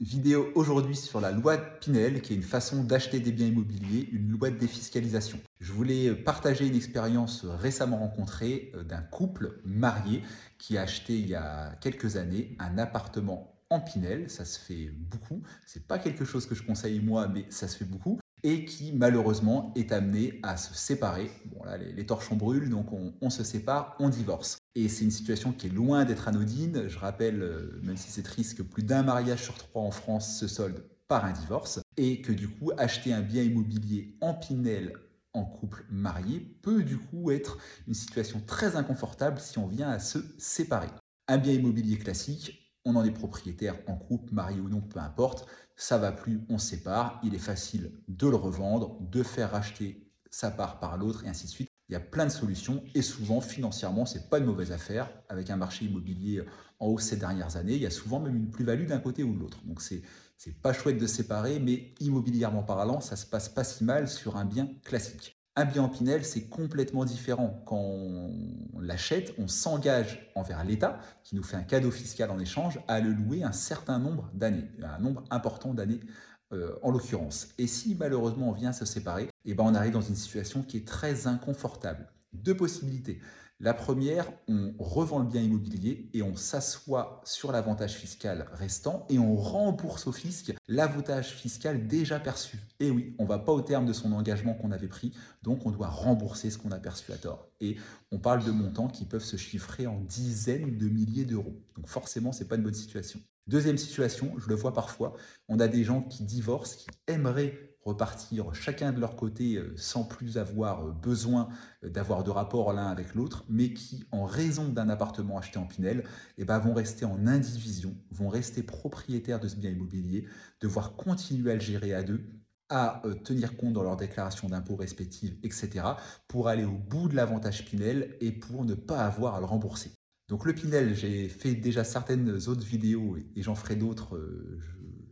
Vidéo aujourd'hui sur la loi de Pinel, qui est une façon d'acheter des biens immobiliers, une loi de défiscalisation. Je voulais partager une expérience récemment rencontrée euh, d'un couple marié qui a acheté il y a quelques années un appartement en Pinel. Ça se fait beaucoup. C'est pas quelque chose que je conseille moi, mais ça se fait beaucoup et qui malheureusement est amené à se séparer. Bon là, les, torchons brûlent, donc on, se sépare, on divorce. Et c'est une situation qui est loin d'être anodine. Je rappelle, euh, même si c'est triste, que plus d'un mariage sur trois en France se solde par un divorce, et que du coup, acheter un bien immobilier en Pinel en couple marié peut du coup être une situation très inconfortable si on vient à se séparer. Un bien immobilier classique, on en est propriétaire en couple, marié ou non, peu importe, ça va plus, on sépare, il est facile de le revendre, de faire racheter sa part par l'autre et ainsi de suite. Il y a plein de solutions et souvent financièrement, c'est pas une mauvaise affaire. Avec un marché immobilier en hausse ces dernières années, il y a souvent même une plus-value d'un côté ou de l'autre. Donc c'est c'est pas chouette de séparer, mais immobilièrement parlant, ça se passe pas si mal sur un bien classique. Un bien en Pinel, c'est complètement différent. Quand on l'achète, on s'engage envers l'État, qui nous fait un cadeau fiscal en échange, à le louer un certain nombre d'années, un nombre important d'années euh, en l'occurrence. Et si malheureusement on vient se séparer, eh ben on arrive dans une situation qui est très inconfortable. Deux possibilités. La première, on revend le bien immobilier et on s'assoit sur l'avantage fiscal restant et on rembourse au fisc l'avantage fiscal déjà perçu. Et oui, on ne va pas au terme de son engagement qu'on avait pris, donc on doit rembourser ce qu'on a perçu à tort. Et on parle de montants qui peuvent se chiffrer en dizaines de milliers d'euros. Donc forcément, ce n'est pas une bonne situation. Deuxième situation, je le vois parfois, on a des gens qui divorcent, qui aimeraient repartir chacun de leur côté euh, sans plus avoir euh, besoin euh, d'avoir de rapport l'un avec l'autre, mais qui, en raison d'un appartement acheté en Pinel, eh ben, vont rester en indivision, vont rester propriétaires de ce bien immobilier, devoir continuer à le gérer à deux, à tenir compte dans leur déclaration d'impôts respectives, etc., pour aller au bout de l'avantage Pinel et pour ne pas avoir à le rembourser. Donc le Pinel, j'ai fait déjà certaines autres vidéos et j'en ferai d'autres.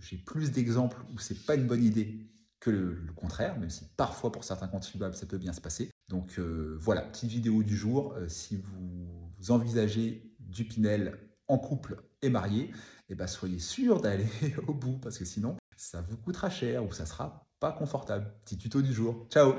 J'ai plus d'exemples où c'est pas une bonne idée le, contraire, même si parfois pour certains contribuables ça peut bien se passer. Donc euh, voilà, petite vidéo du jour. Euh, si vous envisagez du Pinel en couple et marié, eh ben soyez sûr d'aller au bout parce que sinon ça vous coûtera cher ou ça sera pas confortable. Petit tuto du jour. Ciao